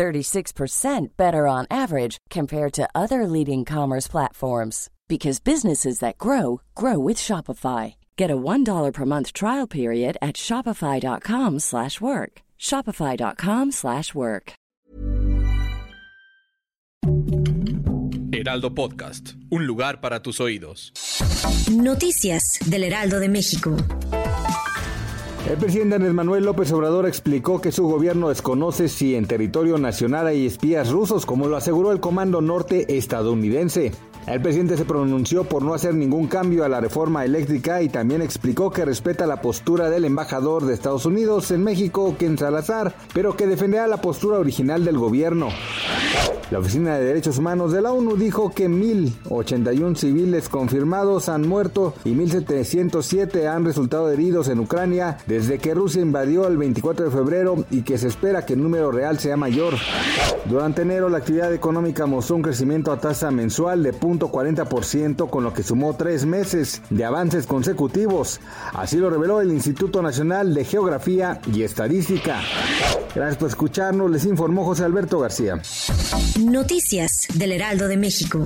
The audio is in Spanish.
36% better on average compared to other leading commerce platforms because businesses that grow grow with Shopify. Get a $1 per month trial period at shopify.com/work. shopify.com/work. Heraldo Podcast, un lugar para tus oídos. Noticias del Heraldo de México. El presidente Andrés Manuel López Obrador explicó que su gobierno desconoce si en territorio nacional hay espías rusos, como lo aseguró el Comando Norte estadounidense. El presidente se pronunció por no hacer ningún cambio a la reforma eléctrica y también explicó que respeta la postura del embajador de Estados Unidos en México, Ken Salazar, pero que defenderá la postura original del gobierno. La Oficina de Derechos Humanos de la ONU dijo que 1.081 civiles confirmados han muerto y 1.707 han resultado heridos en Ucrania desde que Rusia invadió el 24 de febrero y que se espera que el número real sea mayor. Durante enero la actividad económica mostró un crecimiento a tasa mensual de 0.40% con lo que sumó tres meses de avances consecutivos. Así lo reveló el Instituto Nacional de Geografía y Estadística. Gracias por escucharnos, les informó José Alberto García. Noticias del Heraldo de México.